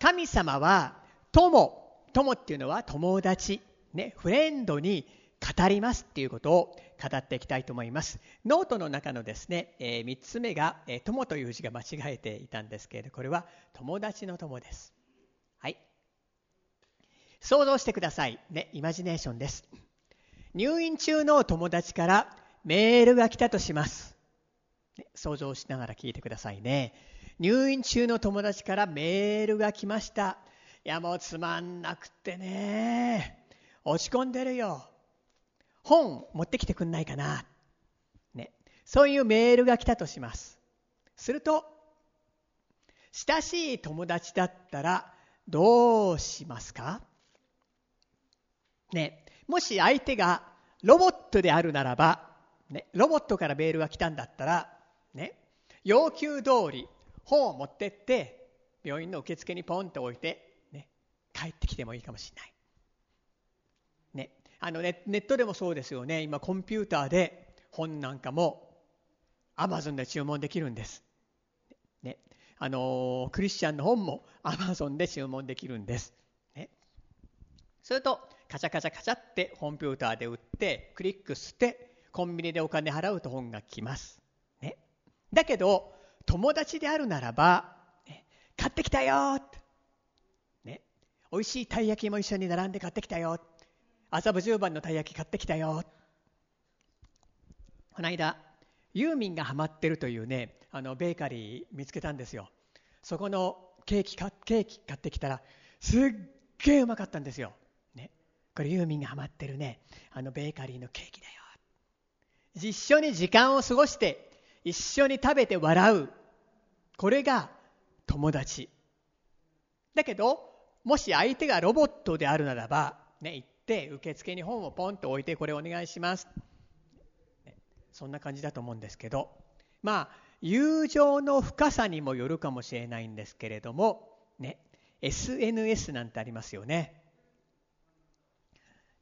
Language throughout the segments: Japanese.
神様は友。友っていうのは友達。ね。 friend に語りますっていうことを語っていきたいと思います。ノートの中のですね、えー、3つ目が、えー、友という字が間違えていたんですけれどこれは友達の友です。はい。想像してください。ね。イマジネーションです。入院中の友達からメールが来たとします、想像しながら聞いてくださいね。入院中の友達からメールが来ました。いやもうつまんなくてね。落ち込んでるよ。本持ってきてくんないかな、ね、そういうメールが来たとします。すると親しい友達だったらどうしますか？ね。もし相手がロボットであるならば、ね、ロボットからメールが来たんだったら、ね、要求通り本を持ってって病院の受付にポンと置いて、ね、帰ってきてもいいかもしれない。ね、あのネネットでもそうですよね今コンピューターで本なんかもアマゾンで注文できるんです。ね、あのクリスチャンの本もアマゾンで注文できるんです。ね、それとカチャカチャカチャってコンピューターで売ってクリックしてコンビニでお金払うと本が来ます。だけど友達であるならば、ね、買ってきたよね、美味しいたい焼きも一緒に並んで買ってきたよ。麻布十番のたい焼き買ってきたよこの間ユーミンがハマってるというねあのベーカリー見つけたんですよ。そこのケーキかケーキ買ってきたらすっげえうまかったんですよ。ね。これユーミンがハマってるねあのベーカリーのケーキだよ一緒に時間を過ごして一緒に食べて笑う。これが友達。だけどもし相手がロボットであるならば、ね、行って受付に本をポンと置いてこれお願いします、そんな感じだと思うんですけど。まあ友情の深さにもよるかもしれないんですけれどもね SNS なんてありますよね。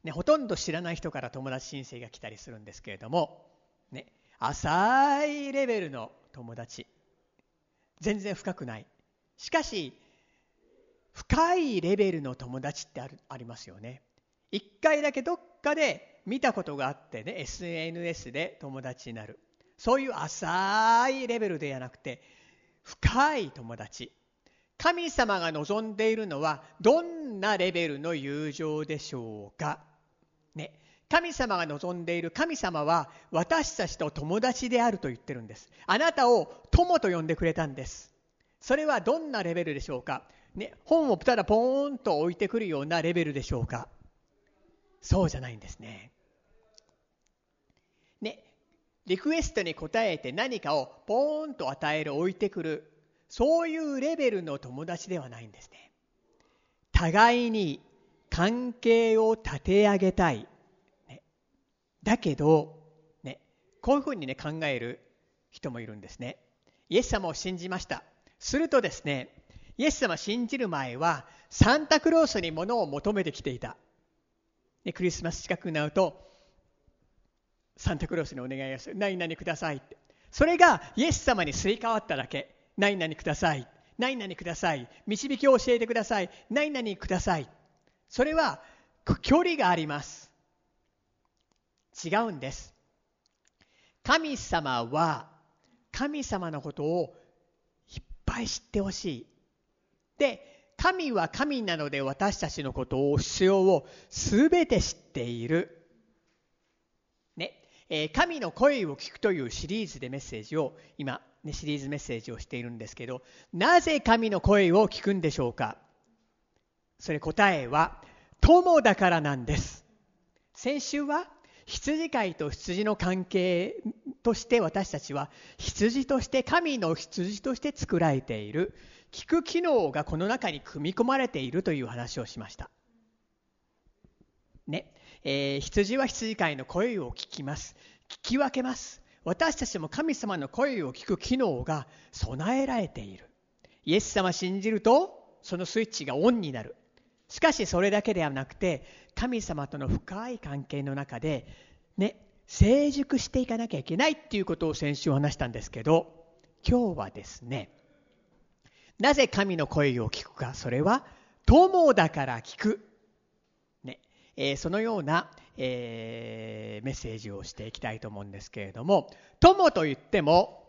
ね、ほとんど知らない人から友達申請が来たりするんですけれども、ね、浅いレベルの友達。全然深くない。しかし深いレベルの友達ってあるありますよね。一回だけどっかで見たことがあってね SNS で友達になる。そういう浅いレベルではなくて深い友達。神様が望んでいるのはどんなレベルの友情でしょうか。ね、神様が望んでいる神様は私たちと友達であると言ってるんです。あなたを友と呼んでくれたんです。それはどんなレベルでしょうか、ね、本をただポーンと置いてくるようなレベルでしょうか？そうじゃないんですね。ね、リクエストに応えて何かをポーンと与える置いてくるそういうレベルの友達ではないんですね。互いに関係を立て上げたい。だけど、ね、こういうふうにね、考える人もいるんですね。イエス様を信じました。するとですね、イエス様信じる前は、サンタクロースに物を求めてきていた。ね、クリスマス近くなると、サンタクロースにお願いをする。何々くださいって。それがイエス様にすり替わっただけ。何々ください。何々ください。導きを教えてください。何々ください。それは距離があります違うんです。神様は神様のことをいっぱい知ってほしい。で神は神なので私たちのことを必要を全て知っている。ね。えー、神の声を聞くというシリーズでメッセージを今、ね、シリーズメッセージをしているんですけどなぜ神の声を聞くんでしょうか？それ答えは友だからなんです。先週は羊飼いと羊の関係として私たちは羊として神の羊として作られている聞く機能がこの中に組み込まれているという話をしました。ね、えー、羊は羊飼いの声を聞きます。聞き分けます。私たちも神様の声を聞く機能が備えられている。イエス様信じるとそのスイッチがオンになる。しかしそれだけではなくて神様との深い関係の中でね成熟していかなきゃいけないっていうことを先週話したんですけど今日はですねなぜ神の声を聞くかそれは友だから聞く、ねえー、そのような、えー、メッセージをしていきたいと思うんですけれども友といっても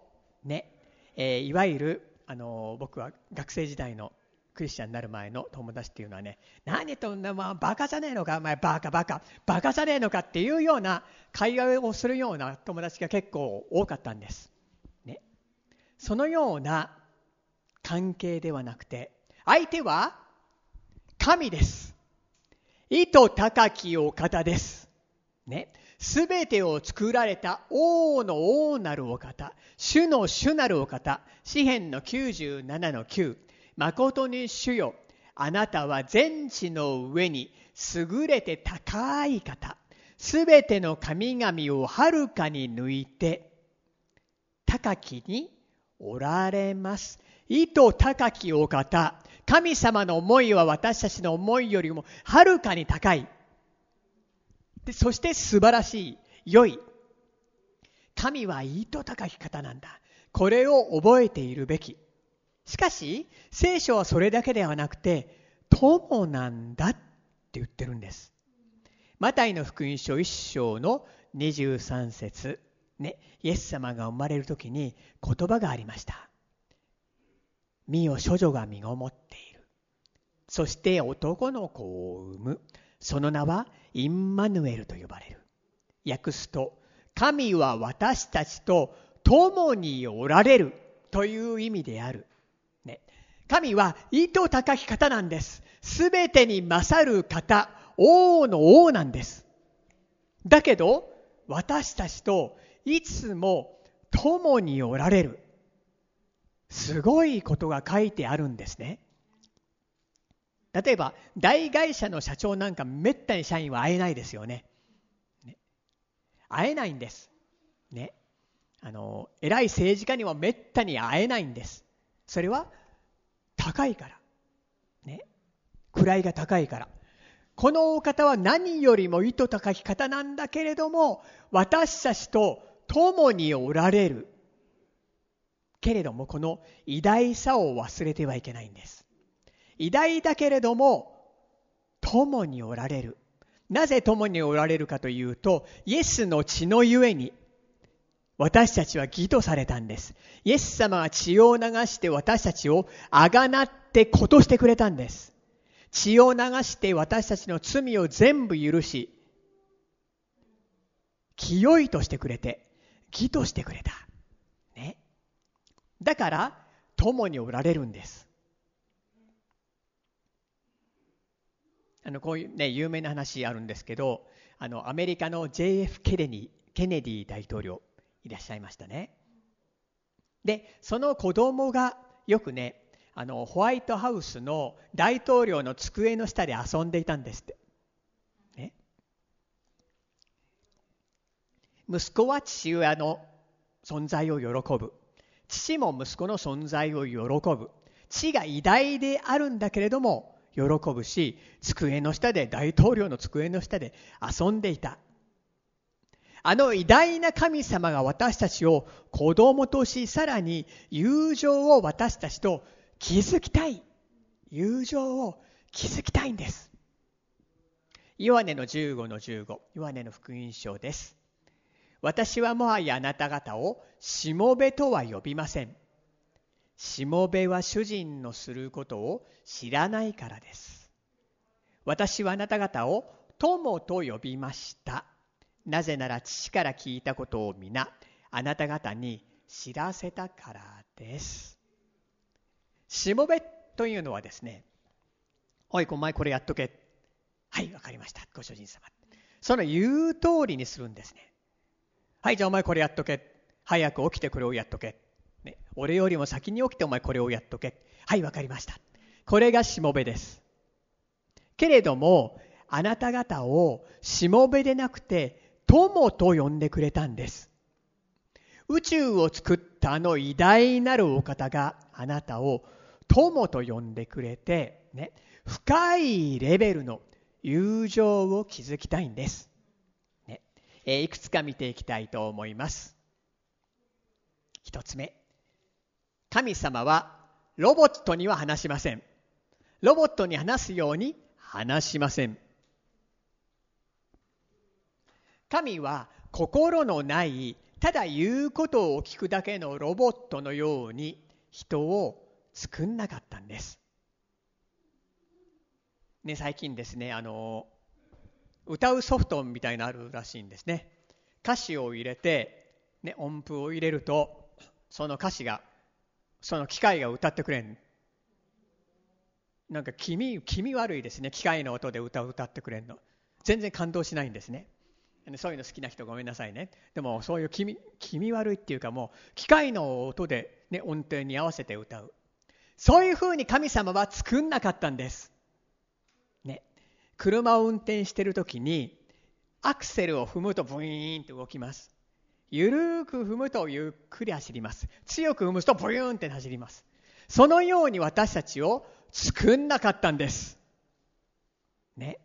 ね、えー、いわゆるあの僕は学生時代のクリスチャンになる前の友達っていうのはね何とんな、まあ、バカじゃねえのかお前バカバカバカじゃねえのかっていうような会話をするような友達が結構多かったんです。ね、そのような関係ではなくて相手は神です。意図高きお方です。ね。すべてを作られた王の王なるお方、主の主なるお方、詩篇の97の9、誠に主よ、あなたは全地の上に優れて高い方、すべての神々をはるかに抜いて、高きにおられます。意図高きお方、神様の思いは私たちの思いよりもはるかに高い。でそして素晴らしい、良い。神は意図高き方なんだ。これを覚えているべき。しかし、聖書はそれだけではなくて、友なんだって言ってるんです。マタイの福音書1章の23節ね、イエス様が生まれる時に言葉がありました。身を処女が身ごもっている。そして男の子を産む。その名はインマヌエルと呼ばれる。訳すと、神は私たちと共におられるという意味である。神は意図高き方なんです。すべてに勝る方、王の王なんです。だけど、私たちといつも共におられる。すごいことが書いてあるんですね。例えば、大会社の社長なんかめったに社員は会えないですよね。ね会えないんです。ね。あの、偉い政治家にはめったに会えないんです。それは高いから。ね。位が高いから。このお方は何よりも意図高き方なんだけれども、私たちと共におられる。けれども、この偉大さを忘れてはいけないんです。偉大だけれども、共におられる。なぜ共におられるかというと、イエスの血のゆえに、私たちは義とされたんです。イエス様が血を流して私たちをあがなってことしてくれたんです。血を流して私たちの罪を全部許し、清いとしてくれて、義としてくれた。ね。だから、共におられるんです。あの、こういうね、有名な話あるんですけど、あの、アメリカの JF ケネディ、ケネディ大統領、いらっしゃいましたね。で、その子供がよくね、あのホワイトハウスの大統領の机の下で遊んでいたんですって。息子は父親の存在を喜ぶ。父も息子の存在を喜ぶ。父が偉大であるんだけれども喜ぶし、机の下で、大統領の机の下で遊んでいた。あの偉大な神様が私たちを子供とし、さらに友情を私たちと築きたい。友情を築きたいんです。ヨハネの15の15、ヨハネの福音書です。私はもはやあなた方をしもべとは呼びません。しもべは主人のすることを知らないからです。私はあなた方を友と呼びました。なぜなら父から聞いたことを皆あなた方に知らせたからです。しもべというのはですね、おい、お前これやっとけ。はい、わかりました。ご主人様。その言う通りにするんですね。はい、じゃあお前これやっとけ。早く起きてこれをやっとけ。ね、俺よりも先に起きてお前これをやっとけ。はい、わかりました。これがしもべです。けれども、あなた方をしもべでなくて友と呼んでくれたんです。宇宙を作ったあの偉大なるお方があなたを友と呼んでくれて、ね、深いレベルの友情を築きたいんです。ねえ、いくつか見ていきたいと思います。一つ目。神様はロボットには話しません。ロボットに話すように話しません。神は心のないただ言うことを聞くだけのロボットのように人を作んなかったんです。ね、最近ですね、あの、歌うソフトみたいなのあるらしいんですね。歌詞を入れて、ね、音符を入れると、その歌詞が、その機械が歌ってくれん。なんか気味、気味悪いですね。機械の音で歌を歌ってくれんの。全然感動しないんですね。そういうの好きな人ごめんなさいね。でもそういう気味悪いっていうかもう機械の音で、ね、音程に合わせて歌う。そういうふうに神様は作んなかったんです。ね。車を運転してる時にアクセルを踏むとブイーンと動きます。ゆるーく踏むとゆっくり走ります。強く踏むとブイーンって走ります。そのように私たちを作んなかったんです。ね。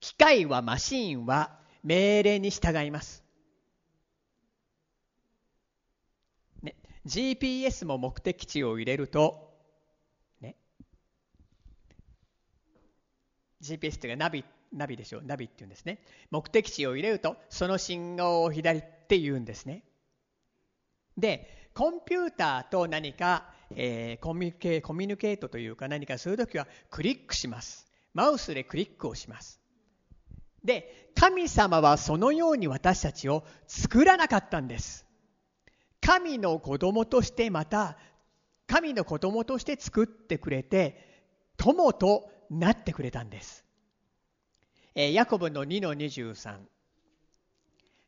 機械はマシーンは命令に従います。ね、GPS も目的地を入れると、ね、GPS というかナビナビでしょう。ナビっていうんですね。目的地を入れるとその信号を左って言うんですね。でコンピューターと何か、えー、コミュニケコミュニケートというか何かするときはクリックします。マウスでクリックをします。で、神様はそのように私たちを作らなかったんです。神の子供としてまた、神の子供として作ってくれて、友となってくれたんです。え、ヤコブの2の23。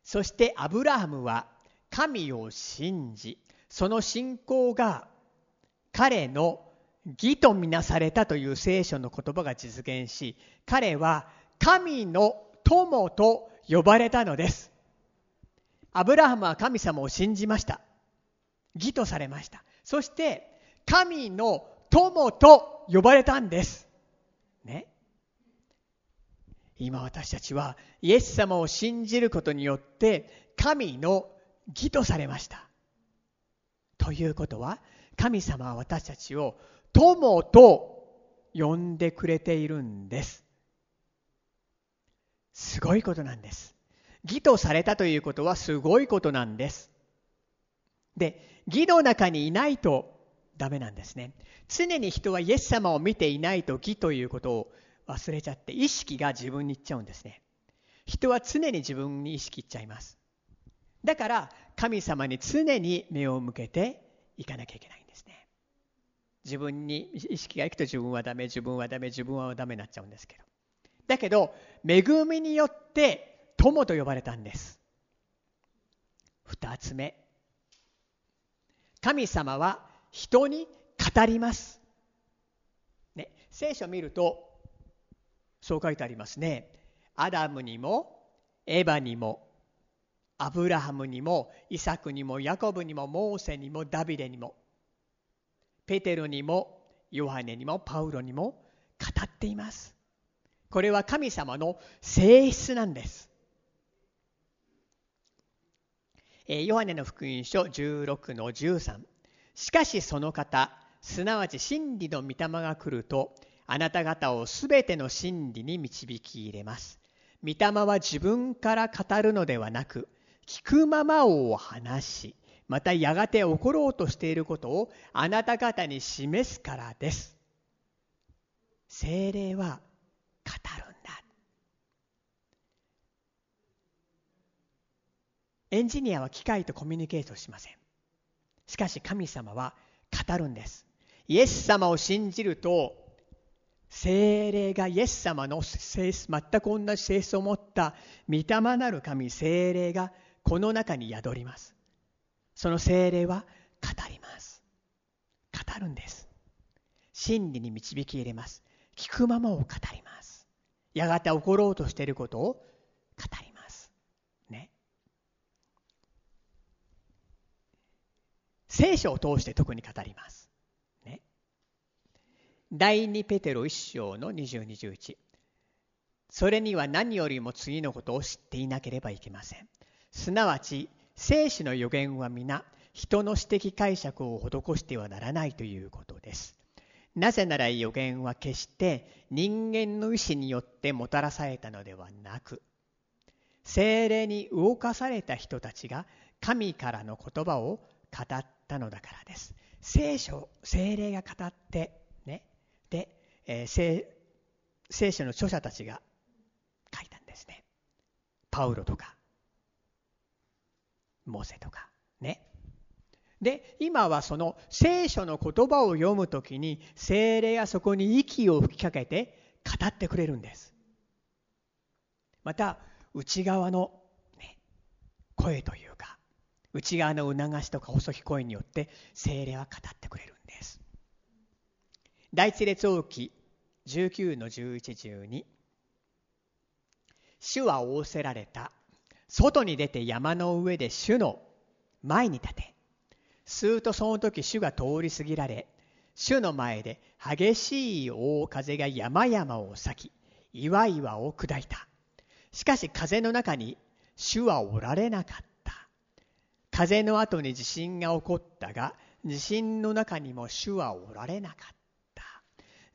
そしてアブラハムは神を信じ、その信仰が彼の義とみなされたという聖書の言葉が実現し、彼は神の友と呼ばれたのです。アブラハムは神様を信じました。義とされました。そして、神の友と呼ばれたんです。ね？今私たちはイエス様を信じることによって神の義とされました。ということは神様は私たちを友と呼んでくれているんです。すごいことなんです。義とされたということはすごいことなんです。で、義の中にいないとダメなんですね。常に人はイエス様を見ていないと義ということを忘れちゃって意識が自分に行っちゃうんですね。人は常に自分に意識いっちゃいます。だから神様に常に目を向けていかなきゃいけないんですね。自分に意識がいくと自分はダメ、自分はダメ、自分はダメになっちゃうんですけど。だけど、恵みによって友と呼ばれたんです。二つ目。神様は人に語ります。ね、聖書を見ると、そう書いてありますね。アダムにも、エバにも、アブラハムにも、イサクにも、ヤコブにも、モーセにも、ダビデにも、ペテロにも、ヨハネにも、パウロにも語っています。これは神様の性質なんです。ヨハネの福音書16の13しかしその方すなわち真理の御霊が来るとあなた方をすべての真理に導き入れます。御霊は自分から語るのではなく聞くままを話しまたやがて起ころうとしていることをあなた方に示すからです。精霊はるんだエンジニアは機械とコミュニケートしません。しかし神様は語るんです。イエス様を信じると精霊がイエス様の性質全く同じ性質を持った御霊なる神精霊がこの中に宿ります。その精霊は語ります。語るんです。真理に導き入れます。聞くままを語ります。やがて起ころうとしていることを語ります。ね。聖書を通して特に語ります。ね。第2ペテロ1章の20、21。それには何よりも次のことを知っていなければいけません。すなわち、聖書の予言は皆、人の私的解釈を施してはならないということです。なぜなら予言は決して人間の意志によってもたらされたのではなく、精霊に動かされた人たちが神からの言葉を語ったのだからです。聖書、精霊が語って、ね、で、えー、聖聖書の著者たちが書いたんですね。パウロとか、モーセとか、ね。で、今はその聖書の言葉を読むときに、精霊がそこに息を吹きかけて語ってくれるんです。また、内側の、ね、声というか、内側の促しとか細き声によって精霊は語ってくれるんです。第一列王記19の1112主は仰せられた。外に出て山の上で主の前に立て。するとその時主が通り過ぎられ主の前で激しい大風が山々を裂き岩々を砕いた。しかし風の中に主はおられなかった。風の後に地震が起こったが地震の中にも主はおられなかった。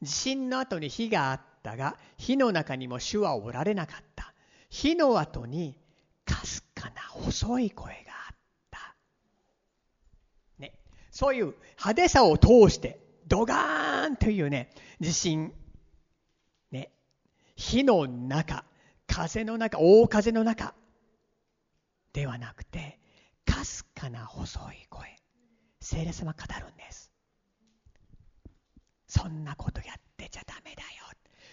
地震の後に火があったが火の中にも主はおられなかった。火の後にかすかな細い声があった、ね、そういう派手さを通してドガーンというね地震。ね。火の中風の中大風の中ではなくてかすかな細い声。聖霊様語るんです。そんなことやってちゃダメだよ。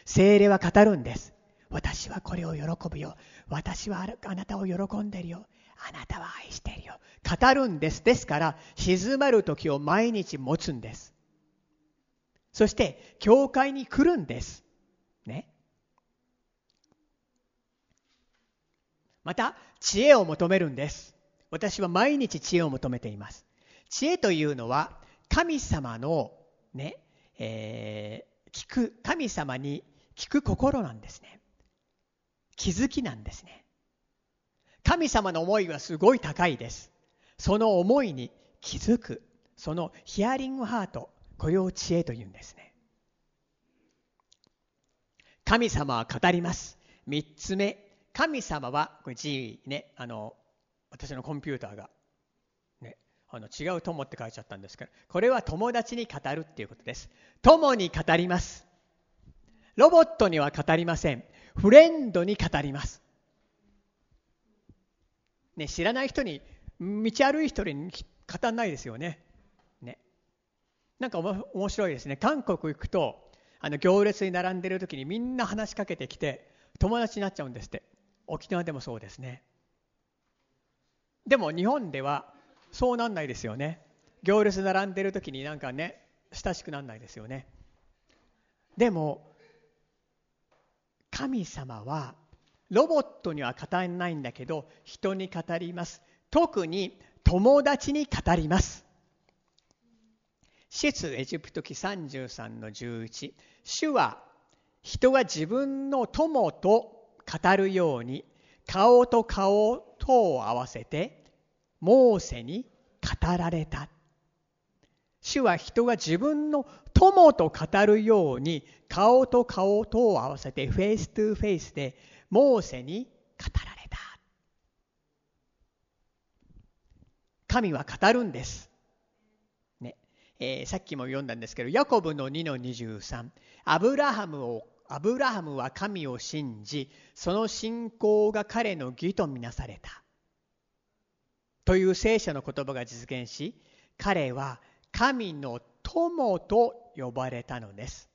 聖霊は語るんです。私はこれを喜ぶよ。私はあなたを喜んでるよ。あなたは愛してるよ。語るんです。ですから静まる時を毎日持つんです。そして教会に来るんです。ね。また知恵を求めるんです。私は毎日知恵を求めています。知恵というのは神様のね、えー、聞く神様に聞く心なんですね。気づきなんですね。神様の思いはすごい高いです。その思いに気づく。そのヒアリングハートこれを知恵というんですね。神様は語ります。3つ目。神様は、これ G ね、あの、私のコンピューターが、ね、あの違う友って書いちゃったんですけど、これは友達に語るっていうことです。友に語ります。ロボットには語りません。フレンドに語ります。ね、知らない人に、道歩い人に語らないですよね。ね。なんか面白いですね。韓国行くと、あの行列に並んでる時にみんな話しかけてきて、友達になっちゃうんですって。沖縄でもそうですねでも日本ではそうなんないですよね。行列並んでる時になんかね親しくなんないですよね。でも神様はロボットには語らないんだけど人に語ります。特に友達に語ります。出エジプト記33の11主は人が自分の友と語るように顔と顔とを合わせてモーセに語られた。主は人が自分の友と語るように顔と顔とを合わせて face to face でモーセに語られた。神は語るんです。ねえー、さっきも読んだんですけど、ヤコブの2の23、アブラハムをアブラハムは神を信じ、その信仰が彼の義とみなされた。という聖書の言葉が実現し、彼は神の友と呼ばれたのです。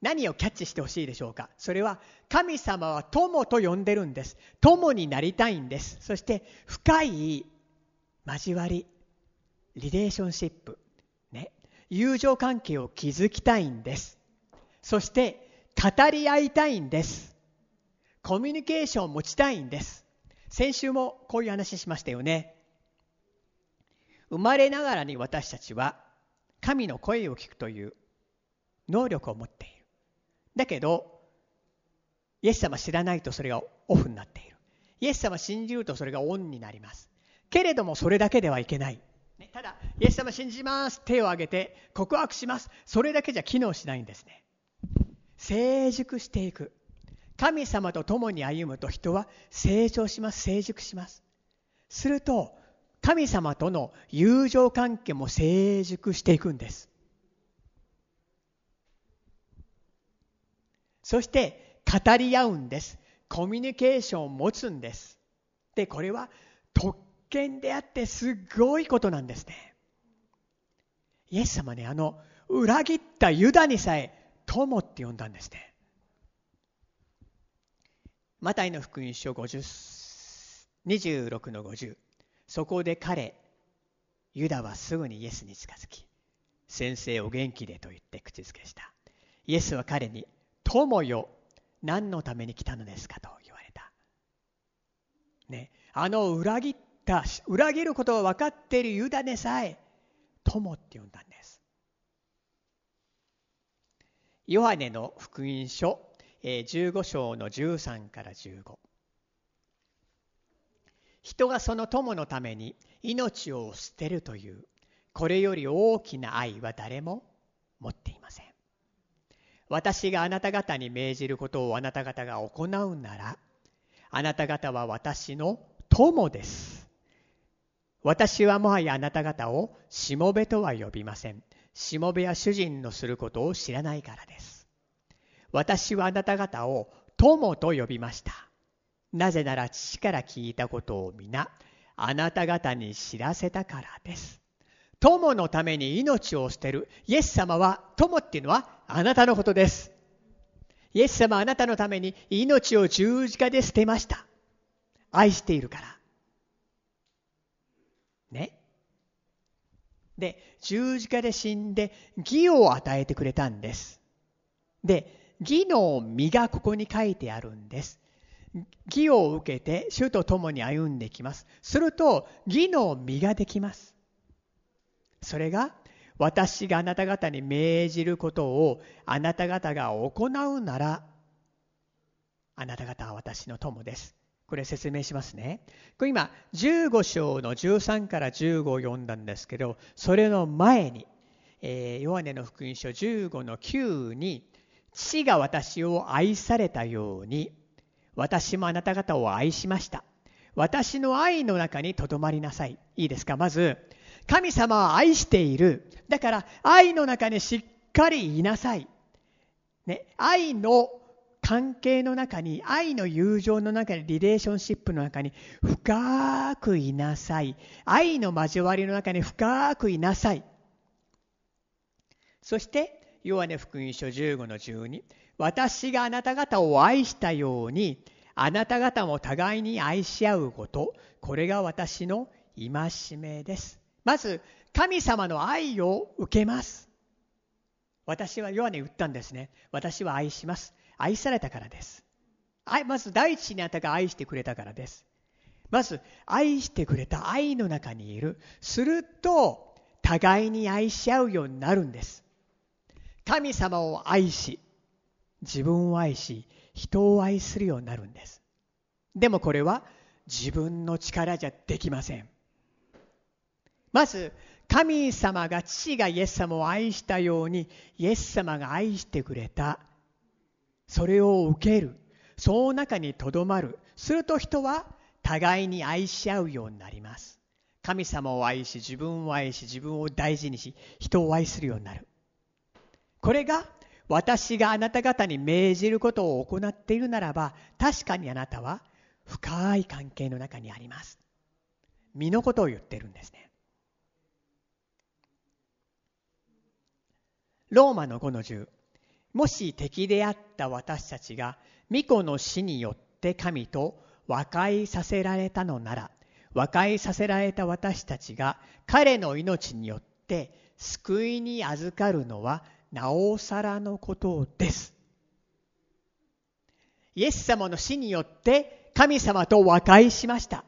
何をキャッチしてほしいでしょうか？それは神様は友と呼んでるんです。友になりたいんです。そして深い交わり、リレーションシップ、ね、友情関係を築きたいんです。そして語り合いたいんです。コミュニケーションを持ちたいんです。先週もこういう話しましたよね。生まれながらに私たちは神の声を聞くという能力を持っている。だけど、イエス様知らないとそれがオフになっている。イエス様信じるとそれがオンになります。けれどもそれだけではいけない。ね、ただ、イエス様信じます、手を挙げて告白します、それだけじゃ機能しないんですね。成熟していく。神様と共に歩むと人は成長します、成熟します。すると、神様との友情関係も成熟していくんです。そして語り合うんです。コミュニケーションを持つんです。で、これは特権であってすごいことなんですね。イエス様ね、あの、裏切ったユダにさえ友って呼んだんですね。マタイの福音書50 26の50。そこで彼、ユダはすぐにイエスに近づき、先生お元気でと言って口づけした。イエスは彼に、友よ、何のために来たのですかと言われた。ね、あの裏切った、裏切ることを分かっているユダでさえ、友って呼んだんです。ヨハネの福音書15章の13から15。人がその友のために命を捨てるというこれより大きな愛は誰も持っていません。私があなた方に命じることをあなた方が行うならあなた方は私の友です。私はもはやあなた方をしもべとは呼びません。しもべや主人のすることを知らないからです私はあなた方を友と呼びましたなぜなら父から聞いたことを皆あなた方に知らせたからです。友のために命を捨てる。イエス様は、友っていうのはあなたのことです。イエス様はあなたのために命を十字架で捨てました。愛しているから。ね。で、十字架で死んで義を与えてくれたんです。で、義の実がここに書いてあるんです。義を受けて主と共に歩んでいきます。すると義の実ができます。それが私があなた方に命じることをあなた方が行うならあなた方は私の友です。これ説明しますね。これ今15章の13から15を読んだんですけどそれの前に、えー、ヨハネの福音書15の9に父が私を愛されたように私もあなた方を愛しました。私の愛の中にとどまりなさい。いいですか？まず、神様は愛している。だから愛の中にしっかりいなさい。ね、愛の関係の中に、愛の友情の中に、リレーションシップの中に深くいなさい。愛の交わりの中に深くいなさい。そして、ヨハネ福音書15の12。私があなた方を愛したように、あなた方も互いに愛し合うこと、これが私の戒めです。まず、神様の愛を受けます。私はヨハネ言ったんですね。私は愛します。愛されたからです。まず第一にあなたが愛してくれたからです。まず、愛してくれた愛の中にいる。すると、互いに愛し合うようになるんです。神様を愛し、自分を愛し人を愛するようになるんですでもこれは自分の力じゃできませんまず神様が父がイエス様を愛したようにイエス様が愛してくれたそれを受けるその中にとどまるすると人は互いに愛し合うようになります神様を愛し自分を愛し自分を大事にし人を愛するようになるこれが私があなた方に命じることを行っているならば、確かにあなたは深い関係の中にあります。身のことを言ってるんですね。ローマの5の10。もし敵であった私たちが、巫女の死によって神と和解させられたのなら、和解させられた私たちが彼の命によって救いに預かるのはなおさらのことです。イエス様の死によって神様と和解しました。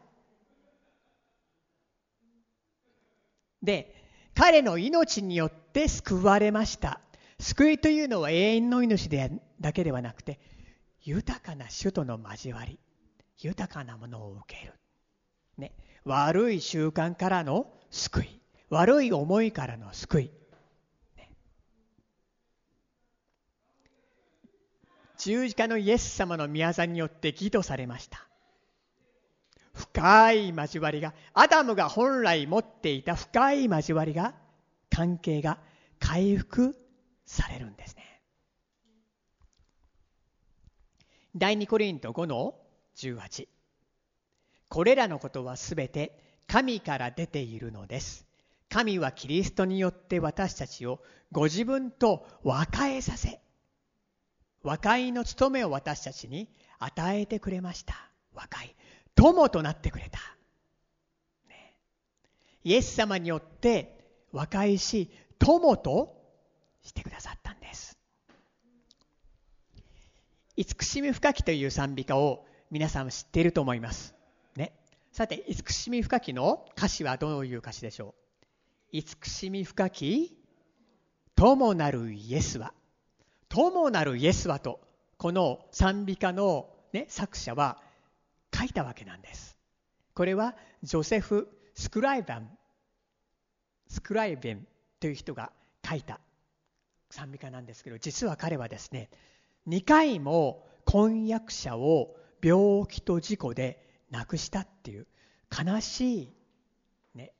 で、彼の命によって救われました。救いというのは永遠の命でだけではなくて、豊かな主との交わり、豊かなものを受ける。ね、悪い習慣からの救い、悪い思いからの救い。十字架のイエス様の宮座によって義とされました。深い交わりがアダムが本来持っていた深い交わりが関係が回復されるんですね。第2コリント5の18これらのことはすべて神から出ているのです。神はキリストによって私たちをご自分と和解させ和解の務めを私たちに与えてくれました。和解。友となってくれた、ね、イエス様によって和解し友としてくださったんです。慈しみ深きという賛美歌を皆さん知っていると思います。ね。さて慈しみ深きの歌詞はどういう歌詞でしょう？慈しみ深き友なるイエスは。友なるイエスはとこの賛美歌の、ね、作者は書いたわけなんです。これはジョセフ・スクライバンスクライベンという人が書いた賛美歌なんですけど実は彼はですね2回も婚約者を病気と事故で亡くしたっていう悲しい、ね、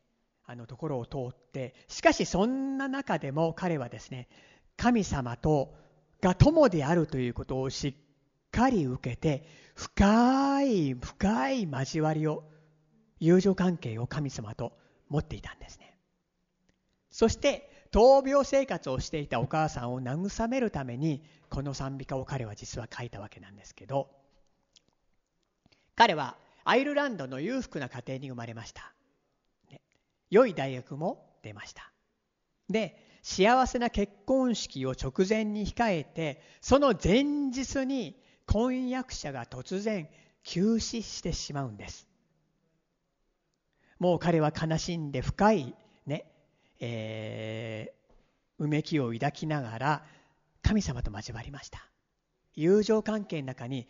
あのところを通ってしかしそんな中でも彼はですね神様とが友であるということをしっかり受けて深い深い交わりを友情関係を神様と持っていたんですね。そして闘病生活をしていたお母さんを慰めるためにこの賛美歌を彼は実は書いたわけなんですけど彼はアイルランドの裕福な家庭に生まれました、ね、良い大学も出ました。で幸せな結婚式を直前に控えてその前日に婚約者が突然急死してしまうんです。もう彼は悲しんで深い、えー、うめきを抱きながら神様と交わりました。友情関係の中に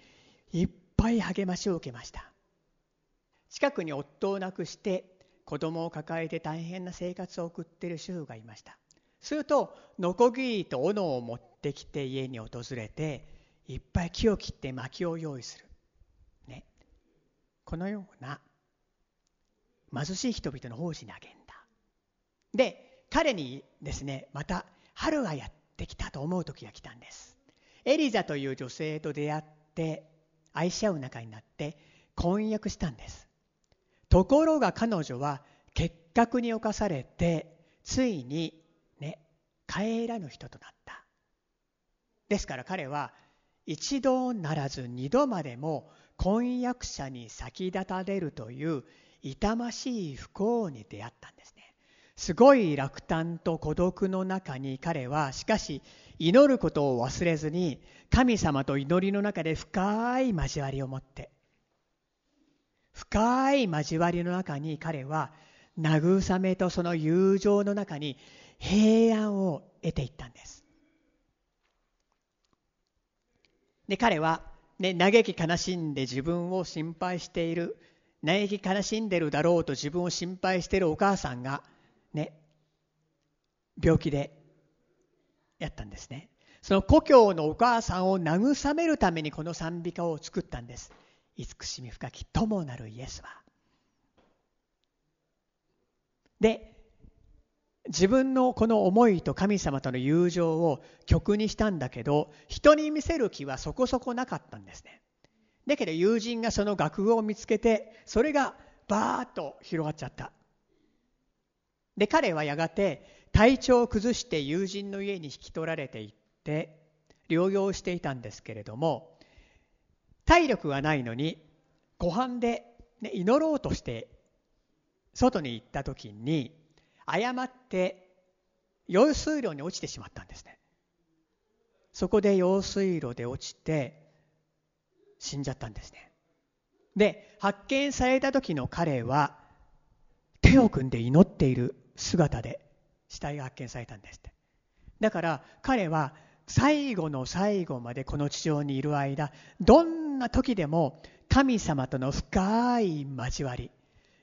いっぱい励ましを受けました。近くに夫を亡くして子供を抱えて大変な生活を送っている主婦がいました。するとノコギリと斧を持ってきて家に訪れていっぱい木を切って薪を用意する、ね、このような貧しい人々の奉仕にあげんだで彼にですねまた春がやってきたと思う時が来たんです。エリザという女性と出会って愛し合う仲になって婚約したんです。ところが彼女は結核に侵されてついにね帰らぬ人となった。ですから彼は一度ならず二度までも婚約者に先立たれるという痛ましい不幸に出会ったんですね。すごい落胆と孤独の中に彼はしかし祈ることを忘れずに神様と祈りの中で深い交わりを持って深い交わりの中に彼は慰めとその友情の中に平安を得ていったんです。で彼は、ね、嘆き悲しんで自分を心配している嘆き悲しんでるだろうと自分を心配しているお母さんがね病気でやったんですね。その故郷のお母さんを慰めるためにこの賛美歌を作ったんです。慈しみ深き友なるイエスは。で自分のこの思いと神様との友情を曲にしたんだけど人に見せる気はそこそこなかったんですね。だけど友人がその楽譜を見つけてそれがバーッと広がっちゃった。で彼はやがて体調を崩して友人の家に引き取られていって療養していたんですけれども体力がないのに湖畔で、ね、祈ろうとして外に行った時に誤って用水路に落ちてしまったんですね。そこで用水路で落ちて死んじゃったんですね。で発見された時の彼は手を組んで祈っている。姿で死体が発見されたんですって。だから彼は最後の最後までこの地上にいる間どんな時でも神様との深い交わり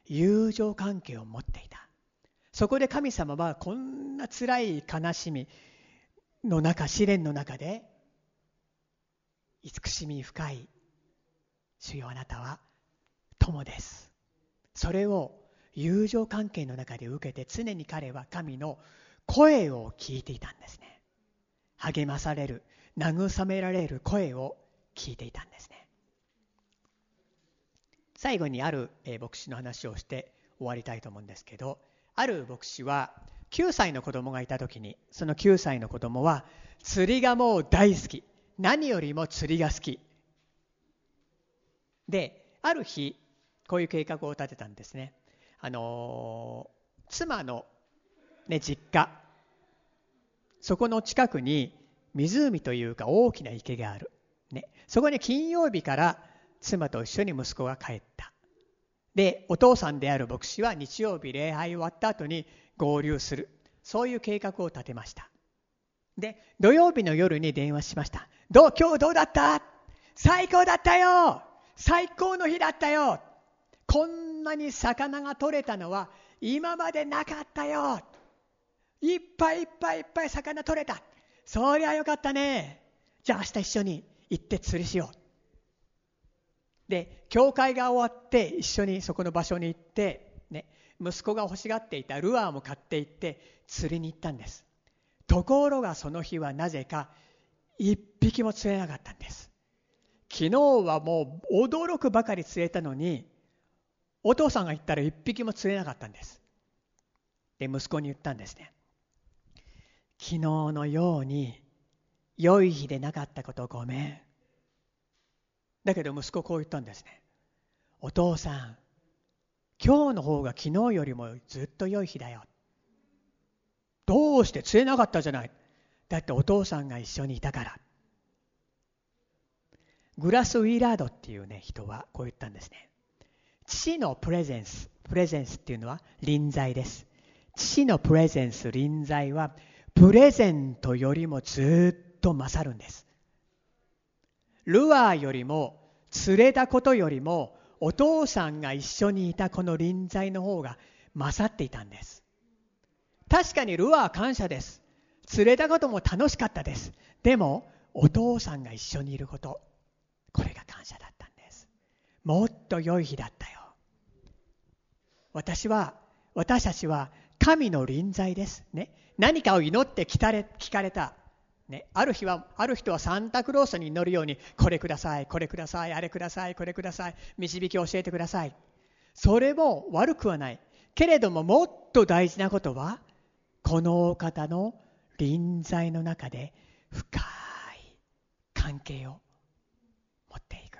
友情関係を持っていた。そこで神様はこんな辛い悲しみの中試練の中で慈しみ深い主よあなたは友です。それを友情関係の中で受けて常に彼は神の声を聞いていたんですね。励まされる慰められる声を聞いていたんですね。最後にある、牧師の話をして終わりたいと思うんですけどある牧師は9歳の子供がいた時にその9歳の子供は釣りがもう大好き。何よりも釣りが好き。である日こういう計画を立てたんですね。あの妻の、ね、実家。そこの近くに湖というか大きな池がある、ね、そこに金曜日から妻と一緒に息子が帰った。でお父さんである牧師は日曜日礼拝終わった後に合流する。そういう計画を立てました。で土曜日の夜に電話しました。どう今日どうだった？最高だったよ！最高の日だったよ！こんんなに魚が取れたのは今までなかったよ。いっぱいいっぱいいっぱい魚取れた。そりゃよかったね。じゃあ明日一緒に行って釣りしよう。で教会が終わって一緒にそこの場所に行って、ね、息子が欲しがっていたルアーも買って行って釣りに行ったんです。ところがその日はなぜか一匹も釣れなかったんです。昨日はもう驚くばかり釣れたのにお父さんが言ったら一匹も釣れなかったんですで息子に言ったんですね昨日のように良い日でなかったことごめんだけど息子こう言ったんですね。お父さん、今日の方が昨日よりもずっと良い日だよ。どうして釣れなかったじゃない。だってお父さんが一緒にいたから。グラス・ウィーラードっていうね人はこう言ったんですね。父のプレゼンス、プレゼンスっていうのは臨在です。父のプレゼンス、臨在はプレゼントよりもずっと勝るんです。ルアーよりも釣れたことよりもお父さんが一緒にいたこの臨在の方が勝っていたんです。確かにルアー感謝です。釣れたことも楽しかったです。でもお父さんが一緒にいることこれが感謝だったんです。もっと良い日だったよ。私は私たちは神の臨在です。ね。何かを祈って聞かれ聞かれた。ね、ある日はある人はサンタクロースに祈るようにこれくださいこれくださいあれくださいこれください導き教えてください。それも悪くはない。けれどももっと大事なことはこのお方の臨在の中で深い関係を持っていく。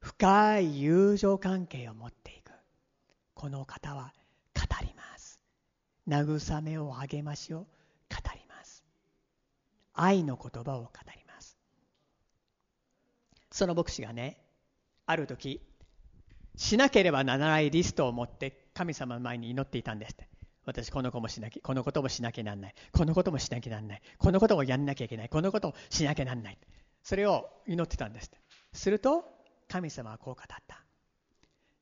深い友情関係を持っていく。この方は語ります。慰めを励ましを語ります。愛の言葉を語ります。その牧師がねある時しなければならないリストを持って神様の前に祈っていたんですって。私この子もしなきこのこともしなきゃなんない。このこともしなきゃなんない。このこともやんなきゃいけない。このこともしなきゃなんない。それを祈ってたんですすると神様はこう語った。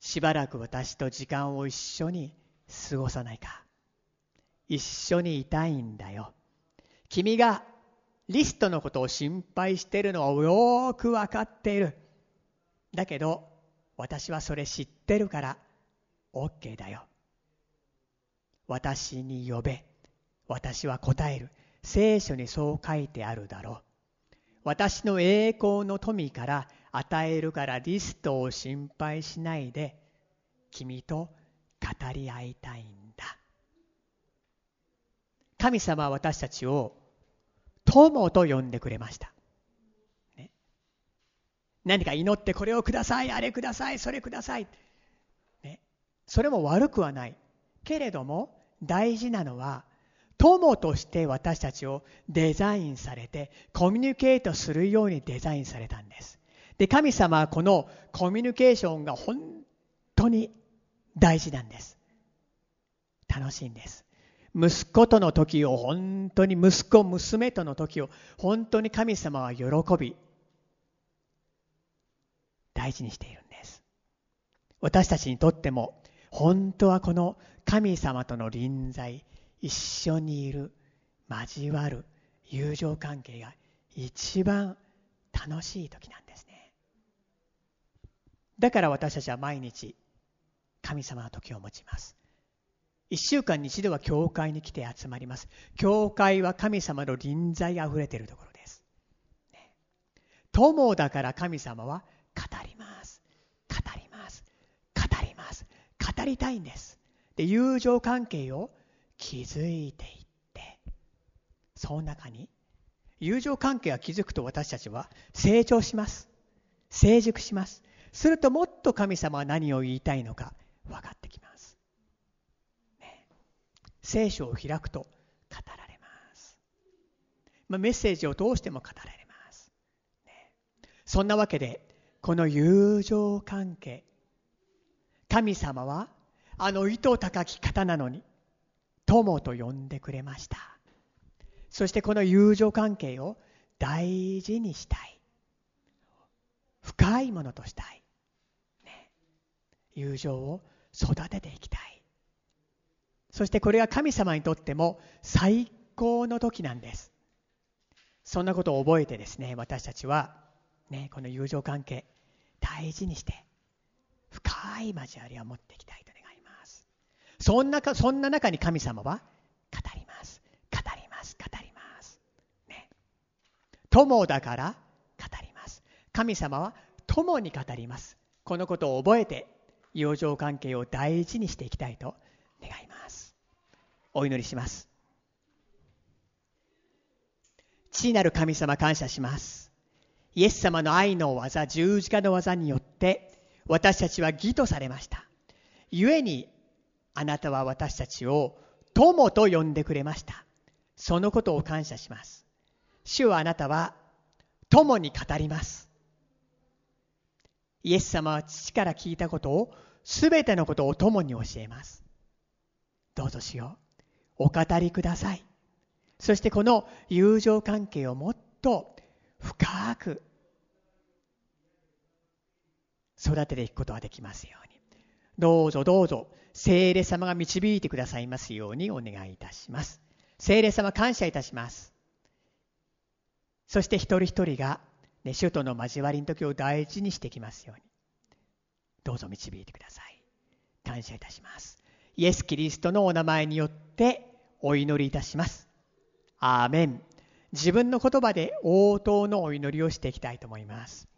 しばらく私と時間を一緒に過ごさないか一緒にいたいんだよ君がリストのことを心配しているのはよく分かっている。だけど、私はそれ知ってるから OK だよ。私に呼べ。私は答える。聖書にそう書いてあるだろう。私の栄光の富から与えるからリストを心配しないで、君と語り合いたいんだ。神様は私たちを友と呼んでくれました。ね、何か祈ってこれをください、あれください、それください。ね、それも悪くはない。けれども大事なのは友として私たちをデザインされてコミュニケートするようにデザインされたんです。で神様はこのコミュニケーションが本当に大事なんです。楽しいんです。息子との時を本当に息子娘との時を本当に神様は喜び大事にしているんです私たちにとっても本当はこの神様との臨在一緒にいる交わる友情関係が一番楽しい時なんですね。だから私たちは毎日神様の時を持ちます。一週間に一度は教会に来て集まります。教会は神様の臨在あふれているところです、ね、友だから神様は語ります。語ります。語ります。語りたいんです。で友情関係を築いていって。その中に友情関係が築くと私たちは成長します。成熟します。するともっと神様は何を言いたいのか分かってきます、ね、聖書を開くと語られます、まあ、メッセージを通しても語られます、ね、そんなわけでこの友情関係神様はあの糸高き方なのに友と呼んでくれました。そしてこの友情関係を大事にしたい。深いものとしたい、ね、友情を育てていきたい。そしてこれは神様にとっても最高の時なんです。そんなことを覚えてですね私たちは、ね、この友情関係大事にして深い交わりを持っていきたいとそんなかそんな中に神様は語ります。語ります。語ります、ね、友だから語ります。神様は友に語ります。このことを覚えて友情関係を大事にしていきたいと願います。お祈りします。父なる神様感謝します。イエス様の愛の技十字架の技によって私たちは義とされました。故にあなたは私たちを友と呼んでくれました。そのことを感謝します。主はあなたは友に語ります。イエス様は父から聞いたことを、すべてのことを友に教えます。どうぞしよう。お語りください。そしてこの友情関係をもっと深く育てていくことができますよ。どうぞどうぞ聖霊様が導いてくださいますようにお願いいたします。聖霊様感謝いたします。そして一人一人が、ね、首都の交わりの時を大事にしてきますように。どうぞ導いてください。感謝いたします。イエス・キリストのお名前によってお祈りいたします。アーメン。自分の言葉で応答のお祈りをしていきたいと思います。